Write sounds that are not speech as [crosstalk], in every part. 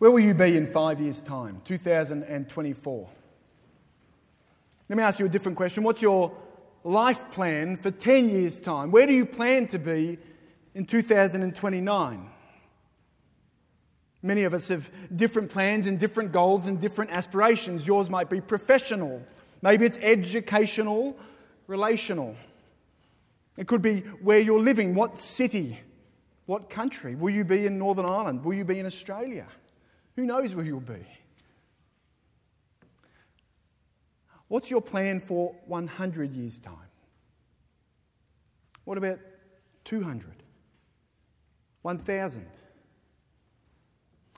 Where will you be in five years' time, 2024? Let me ask you a different question. What's your life plan for 10 years' time? Where do you plan to be in 2029? Many of us have different plans and different goals and different aspirations. Yours might be professional, maybe it's educational, relational. It could be where you're living, what city, what country. Will you be in Northern Ireland? Will you be in Australia? Who knows where you'll be? What's your plan for 100 years' time? What about 200? 1,000?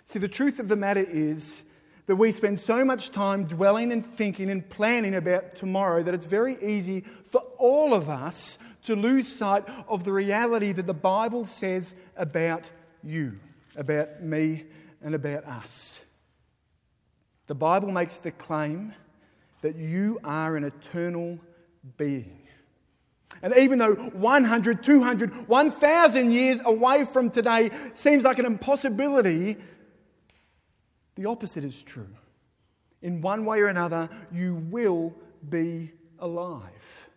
See, the truth of the matter is that we spend so much time dwelling and thinking and planning about tomorrow that it's very easy for all of us to lose sight of the reality that the Bible says about you, about me, and about us. The Bible makes the claim that you are an eternal being. And even though 100, 200, 1,000 years away from today seems like an impossibility, the opposite is true. In one way or another, you will be alive.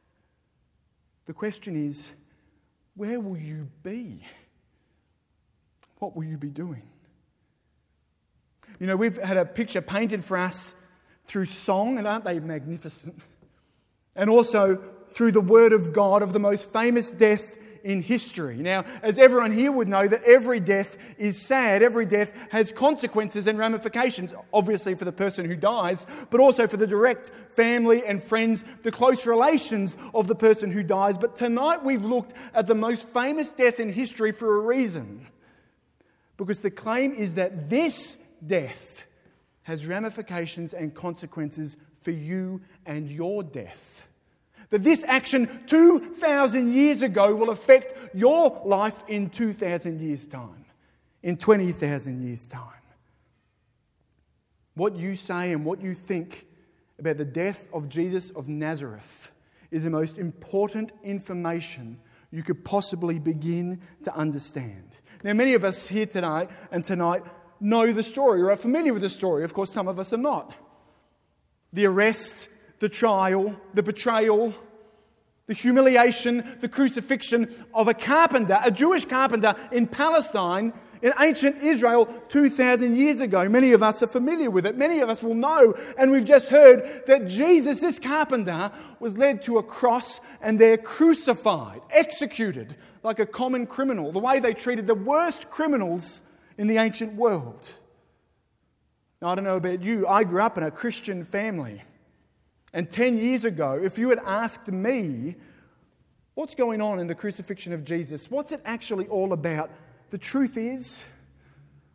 The question is, where will you be? What will you be doing? You know, we've had a picture painted for us through song, and aren't they magnificent? And also through the Word of God of the most famous death in history. Now, as everyone here would know, that every death is sad. Every death has consequences and ramifications, obviously for the person who dies, but also for the direct family and friends, the close relations of the person who dies. But tonight we've looked at the most famous death in history for a reason. Because the claim is that this death has ramifications and consequences for you and your death. That this action 2,000 years ago will affect your life in 2,000 years' time, in 20,000 years' time. What you say and what you think about the death of Jesus of Nazareth is the most important information you could possibly begin to understand. Now, many of us here tonight and tonight know the story or are familiar with the story. Of course, some of us are not. The arrest the trial, the betrayal, the humiliation, the crucifixion of a carpenter, a Jewish carpenter in Palestine in ancient Israel 2,000 years ago. Many of us are familiar with it. Many of us will know. And we've just heard that Jesus, this carpenter, was led to a cross and there crucified, executed like a common criminal, the way they treated the worst criminals in the ancient world. Now, I don't know about you, I grew up in a Christian family. And 10 years ago, if you had asked me, what's going on in the crucifixion of Jesus? What's it actually all about? The truth is,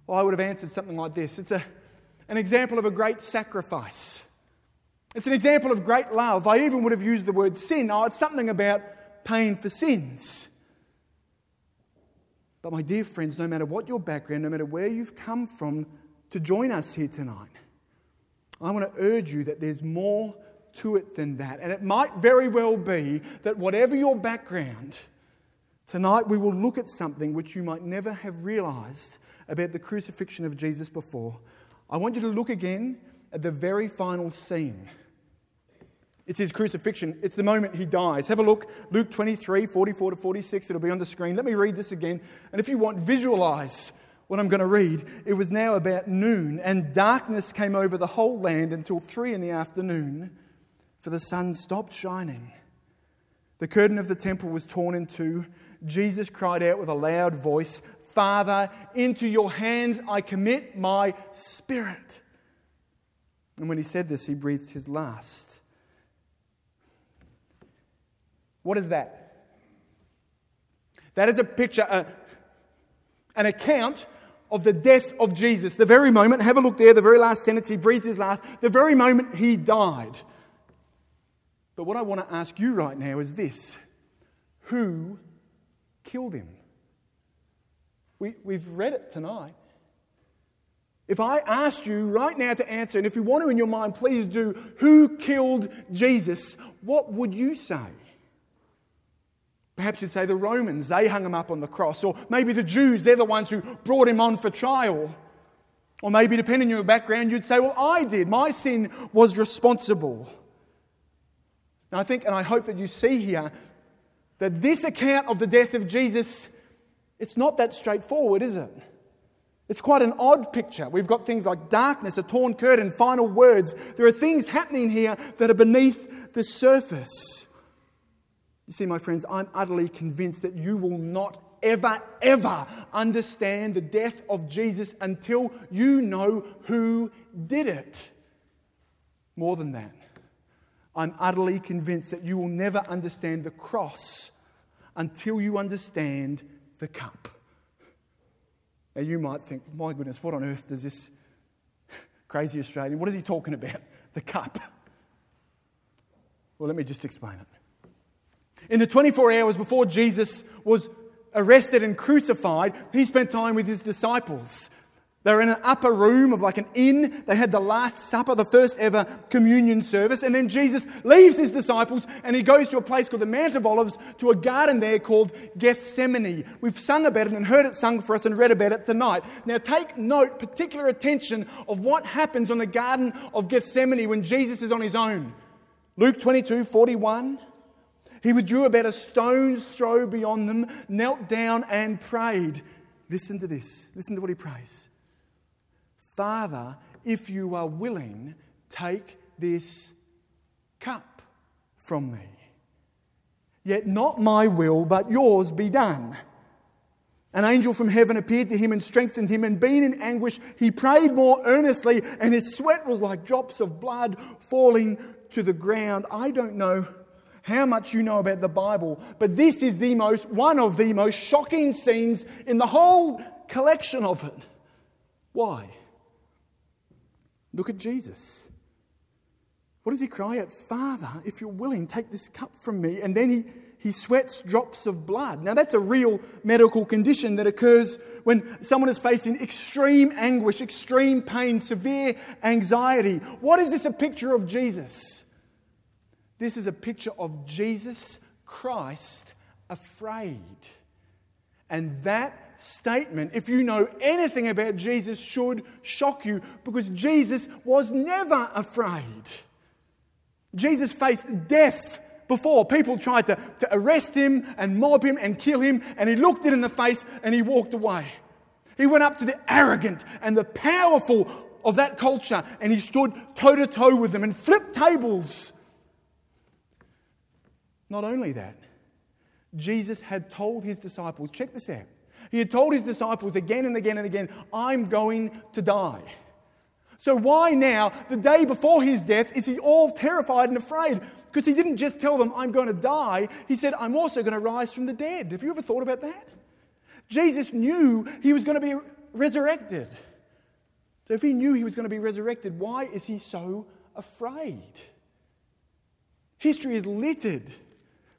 well, I would have answered something like this it's a, an example of a great sacrifice. It's an example of great love. I even would have used the word sin. Oh, it's something about paying for sins. But, my dear friends, no matter what your background, no matter where you've come from to join us here tonight, I want to urge you that there's more to it than that. And it might very well be that whatever your background, tonight we will look at something which you might never have realized about the crucifixion of Jesus before. I want you to look again at the very final scene. It's his crucifixion. It's the moment he dies. Have a look, Luke 23, 44 to 46. It'll be on the screen. Let me read this again. And if you want, visualize what I'm going to read. It was now about noon, and darkness came over the whole land until three in the afternoon for the sun stopped shining. The curtain of the temple was torn in two. Jesus cried out with a loud voice, Father, into your hands I commit my spirit. And when he said this, he breathed his last. What is that? That is a picture, a, an account of the death of Jesus. The very moment, have a look there, the very last sentence, he breathed his last, the very moment he died. But what I want to ask you right now is this Who killed him? We, we've read it tonight. If I asked you right now to answer, and if you want to in your mind, please do, who killed Jesus, what would you say? Perhaps you'd say the Romans, they hung him up on the cross. Or maybe the Jews, they're the ones who brought him on for trial. Or maybe, depending on your background, you'd say, Well, I did. My sin was responsible. Now, I think and I hope that you see here that this account of the death of Jesus, it's not that straightforward, is it? It's quite an odd picture. We've got things like darkness, a torn curtain, final words. There are things happening here that are beneath the surface. You see, my friends, I'm utterly convinced that you will not ever, ever understand the death of Jesus until you know who did it. More than that, I'm utterly convinced that you will never understand the cross until you understand the cup. Now, you might think, my goodness, what on earth does this crazy Australian, what is he talking about? The cup. Well, let me just explain it. In the 24 hours before Jesus was arrested and crucified, he spent time with his disciples. They were in an upper room of like an inn. They had the Last Supper, the first ever communion service. And then Jesus leaves his disciples and he goes to a place called the Mount of Olives to a garden there called Gethsemane. We've sung about it and heard it sung for us and read about it tonight. Now take note, particular attention of what happens on the Garden of Gethsemane when Jesus is on his own. Luke 22 41. He withdrew about a stone's throw beyond them, knelt down and prayed. Listen to this. Listen to what he prays. Father, if you are willing, take this cup from me. Yet not my will, but yours be done. An angel from heaven appeared to him and strengthened him, and being in anguish, he prayed more earnestly, and his sweat was like drops of blood falling to the ground. I don't know how much you know about the Bible, but this is the most, one of the most shocking scenes in the whole collection of it. Why? Look at Jesus. What does he cry out? Father, if you're willing, take this cup from me. And then he, he sweats drops of blood. Now, that's a real medical condition that occurs when someone is facing extreme anguish, extreme pain, severe anxiety. What is this a picture of Jesus? This is a picture of Jesus Christ afraid. And that statement, if you know anything about Jesus, should shock you because Jesus was never afraid. Jesus faced death before. People tried to, to arrest him and mob him and kill him, and he looked it in the face and he walked away. He went up to the arrogant and the powerful of that culture and he stood toe to toe with them and flipped tables. Not only that, Jesus had told his disciples, check this out. He had told his disciples again and again and again, I'm going to die. So, why now, the day before his death, is he all terrified and afraid? Because he didn't just tell them, I'm going to die. He said, I'm also going to rise from the dead. Have you ever thought about that? Jesus knew he was going to be resurrected. So, if he knew he was going to be resurrected, why is he so afraid? History is littered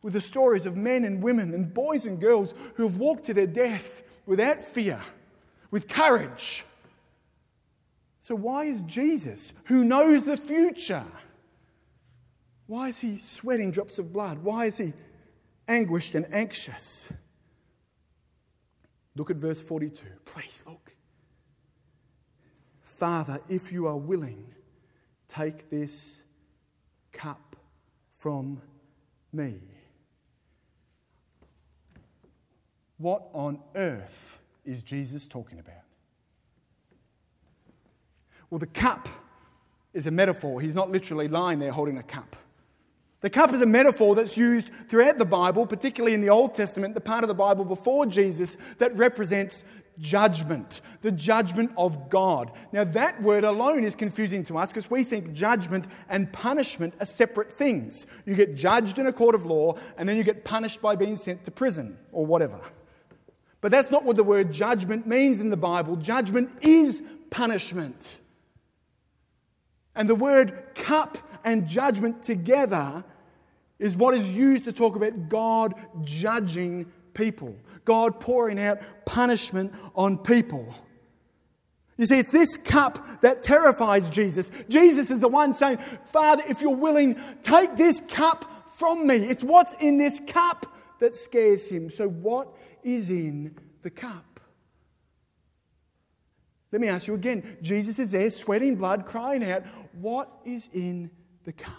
with the stories of men and women and boys and girls who have walked to their death without fear, with courage. So, why is Jesus, who knows the future, why is he sweating drops of blood? Why is he anguished and anxious? Look at verse 42. Please look. Father, if you are willing, take this cup from me. What on earth is Jesus talking about? Well, the cup is a metaphor. He's not literally lying there holding a cup. The cup is a metaphor that's used throughout the Bible, particularly in the Old Testament, the part of the Bible before Jesus that represents judgment, the judgment of God. Now, that word alone is confusing to us because we think judgment and punishment are separate things. You get judged in a court of law, and then you get punished by being sent to prison or whatever. But that's not what the word judgment means in the Bible. Judgment is punishment. And the word cup and judgment together is what is used to talk about God judging people, God pouring out punishment on people. You see, it's this cup that terrifies Jesus. Jesus is the one saying, Father, if you're willing, take this cup from me. It's what's in this cup that scares him. So, what is in the cup. Let me ask you again. Jesus is there, sweating blood, crying out, What is in the cup?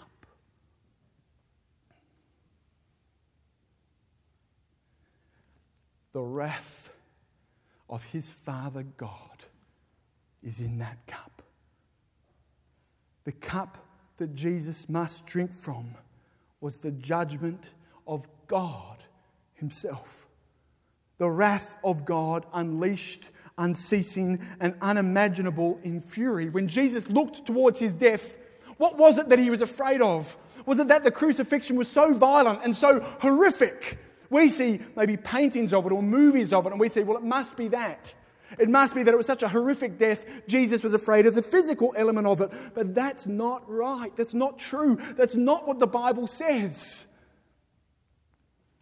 The wrath of his Father God is in that cup. The cup that Jesus must drink from was the judgment of God Himself. The wrath of God unleashed, unceasing, and unimaginable in fury. When Jesus looked towards His death, what was it that He was afraid of? Was it that the crucifixion was so violent and so horrific? We see maybe paintings of it or movies of it, and we say, well, it must be that. It must be that it was such a horrific death, Jesus was afraid of the physical element of it. But that's not right. That's not true. That's not what the Bible says.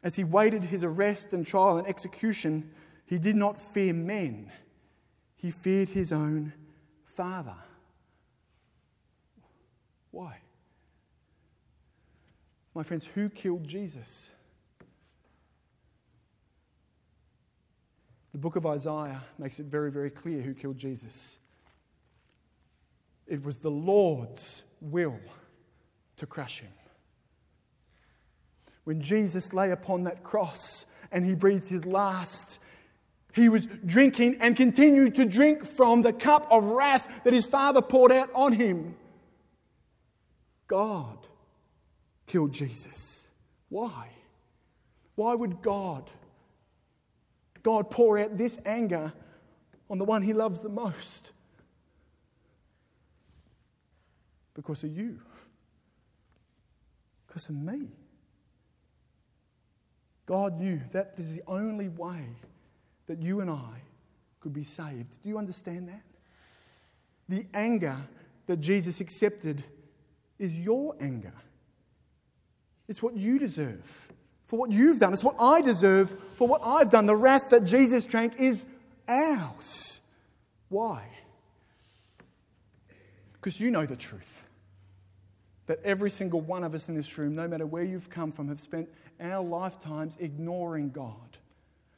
As he waited his arrest and trial and execution, he did not fear men, he feared his own Father. Why? My friends, who killed Jesus? The book of Isaiah makes it very, very clear who killed Jesus. It was the Lord's will to crush him. When Jesus lay upon that cross and he breathed his last, he was drinking and continued to drink from the cup of wrath that his Father poured out on him. God killed Jesus. Why? Why would God God pour out this anger on the one he loves the most? Because of you, because of me. God knew that is the only way that you and I could be saved. Do you understand that? The anger that Jesus accepted is your anger. It's what you deserve for what you've done. It's what I deserve for what I've done. The wrath that Jesus drank is ours. Why? Because you know the truth. That every single one of us in this room, no matter where you've come from, have spent our lifetimes ignoring God,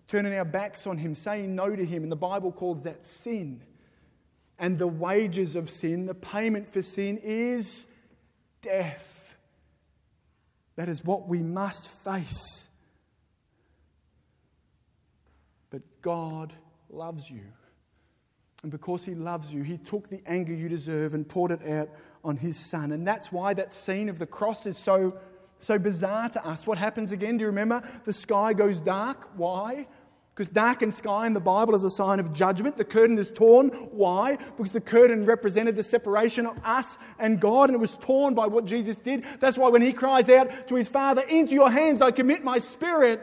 turning our backs on Him, saying no to Him. And the Bible calls that sin. And the wages of sin, the payment for sin, is death. That is what we must face. But God loves you. And because He loves you, He took the anger you deserve and poured it out on His Son. And that's why that scene of the cross is so, so bizarre to us. What happens again? Do you remember? The sky goes dark. Why? Because dark and sky in the Bible is a sign of judgment. The curtain is torn. Why? Because the curtain represented the separation of us and God, and it was torn by what Jesus did. That's why when he cries out to his Father, Into your hands I commit my spirit,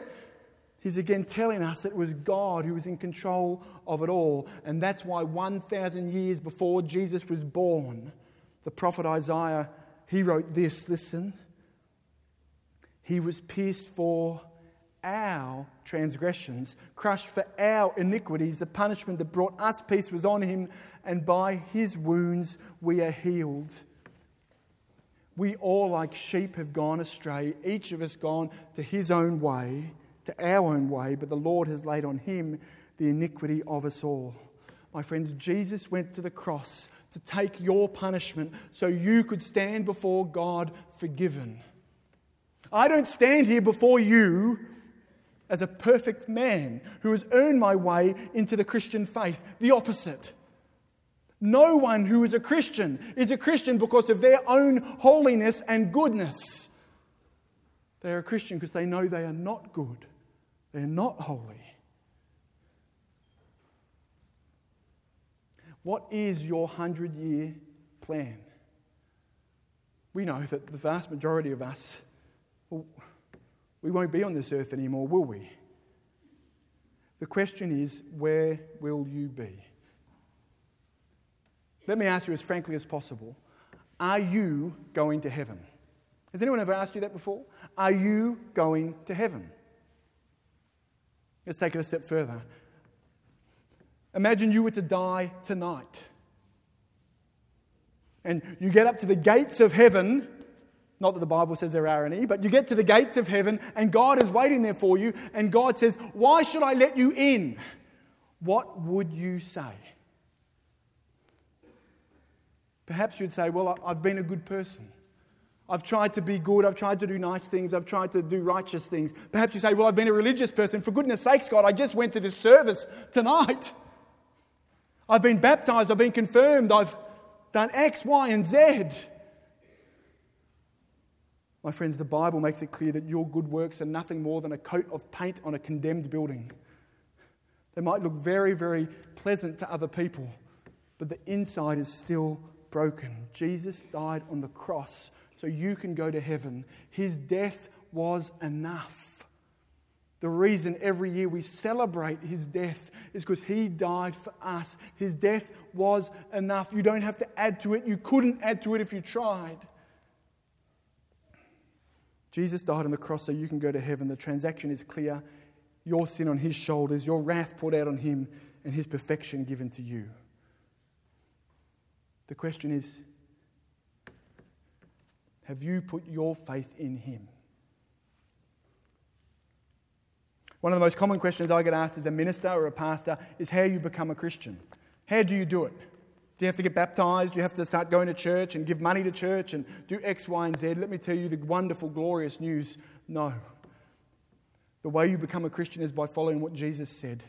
he's again telling us it was God who was in control of it all. And that's why 1,000 years before Jesus was born, the prophet Isaiah, he wrote this listen. He was pierced for our transgressions, crushed for our iniquities. The punishment that brought us peace was on him, and by his wounds we are healed. We all, like sheep, have gone astray, each of us gone to his own way, to our own way, but the Lord has laid on him the iniquity of us all. My friends, Jesus went to the cross to take your punishment so you could stand before God forgiven. I don't stand here before you as a perfect man who has earned my way into the Christian faith. The opposite. No one who is a Christian is a Christian because of their own holiness and goodness. They are a Christian because they know they are not good, they're not holy. What is your hundred year plan? We know that the vast majority of us, well, we won't be on this earth anymore, will we? The question is, where will you be? Let me ask you as frankly as possible Are you going to heaven? Has anyone ever asked you that before? Are you going to heaven? Let's take it a step further. Imagine you were to die tonight. And you get up to the gates of heaven not that the Bible says there are any, but you get to the gates of heaven and God is waiting there for you, and God says, Why should I let you in? What would you say? Perhaps you'd say, Well, I've been a good person. I've tried to be good. I've tried to do nice things. I've tried to do righteous things. Perhaps you say, Well, I've been a religious person. For goodness sakes, God, I just went to this service tonight. [laughs] I've been baptized. I've been confirmed. I've done X, Y, and Z. My friends, the Bible makes it clear that your good works are nothing more than a coat of paint on a condemned building. They might look very, very pleasant to other people, but the inside is still broken. Jesus died on the cross so you can go to heaven. His death was enough. The reason every year we celebrate his death is because he died for us. His death was enough. You don't have to add to it. You couldn't add to it if you tried. Jesus died on the cross so you can go to heaven. The transaction is clear your sin on his shoulders, your wrath poured out on him, and his perfection given to you. The question is have you put your faith in him? One of the most common questions I get asked as a minister or a pastor is how you become a Christian. How do you do it? Do you have to get baptized? Do you have to start going to church and give money to church and do X, Y, and Z? Let me tell you the wonderful, glorious news no. The way you become a Christian is by following what Jesus said.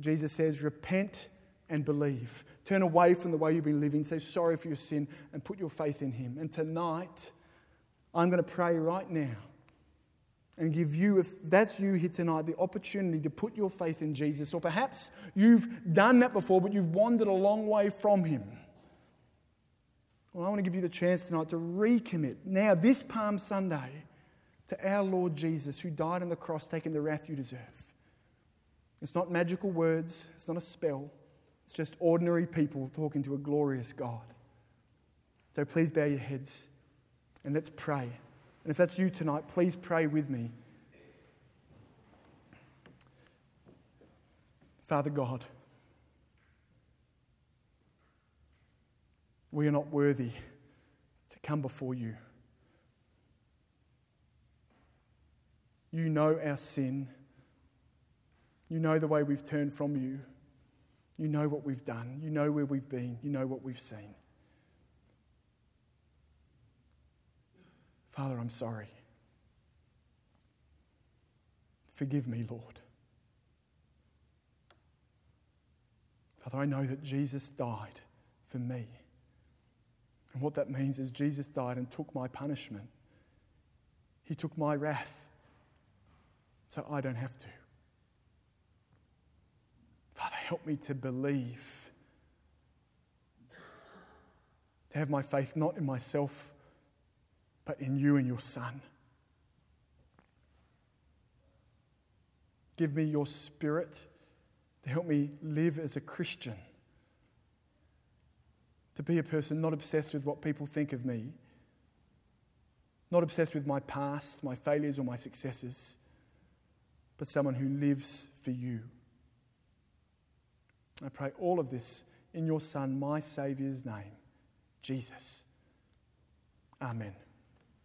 Jesus says, Repent and believe. Turn away from the way you've been living. Say sorry for your sin and put your faith in Him. And tonight, I'm going to pray right now and give you, if that's you here tonight, the opportunity to put your faith in Jesus. Or perhaps you've done that before, but you've wandered a long way from Him. Well, I want to give you the chance tonight to recommit now, this Palm Sunday to our Lord Jesus, who died on the cross, taking the wrath you deserve. It's not magical words, it's not a spell, it's just ordinary people talking to a glorious God. So please bow your heads and let's pray. And if that's you tonight, please pray with me. Father God, we are not worthy to come before you. You know our sin. You know the way we've turned from you. You know what we've done. You know where we've been. You know what we've seen. Father, I'm sorry. Forgive me, Lord. Father, I know that Jesus died for me. And what that means is Jesus died and took my punishment. He took my wrath so I don't have to. Help me to believe, to have my faith not in myself, but in you and your Son. Give me your spirit to help me live as a Christian, to be a person not obsessed with what people think of me, not obsessed with my past, my failures, or my successes but someone who lives for you. I pray all of this in your Son, my Saviour's name, Jesus. Amen.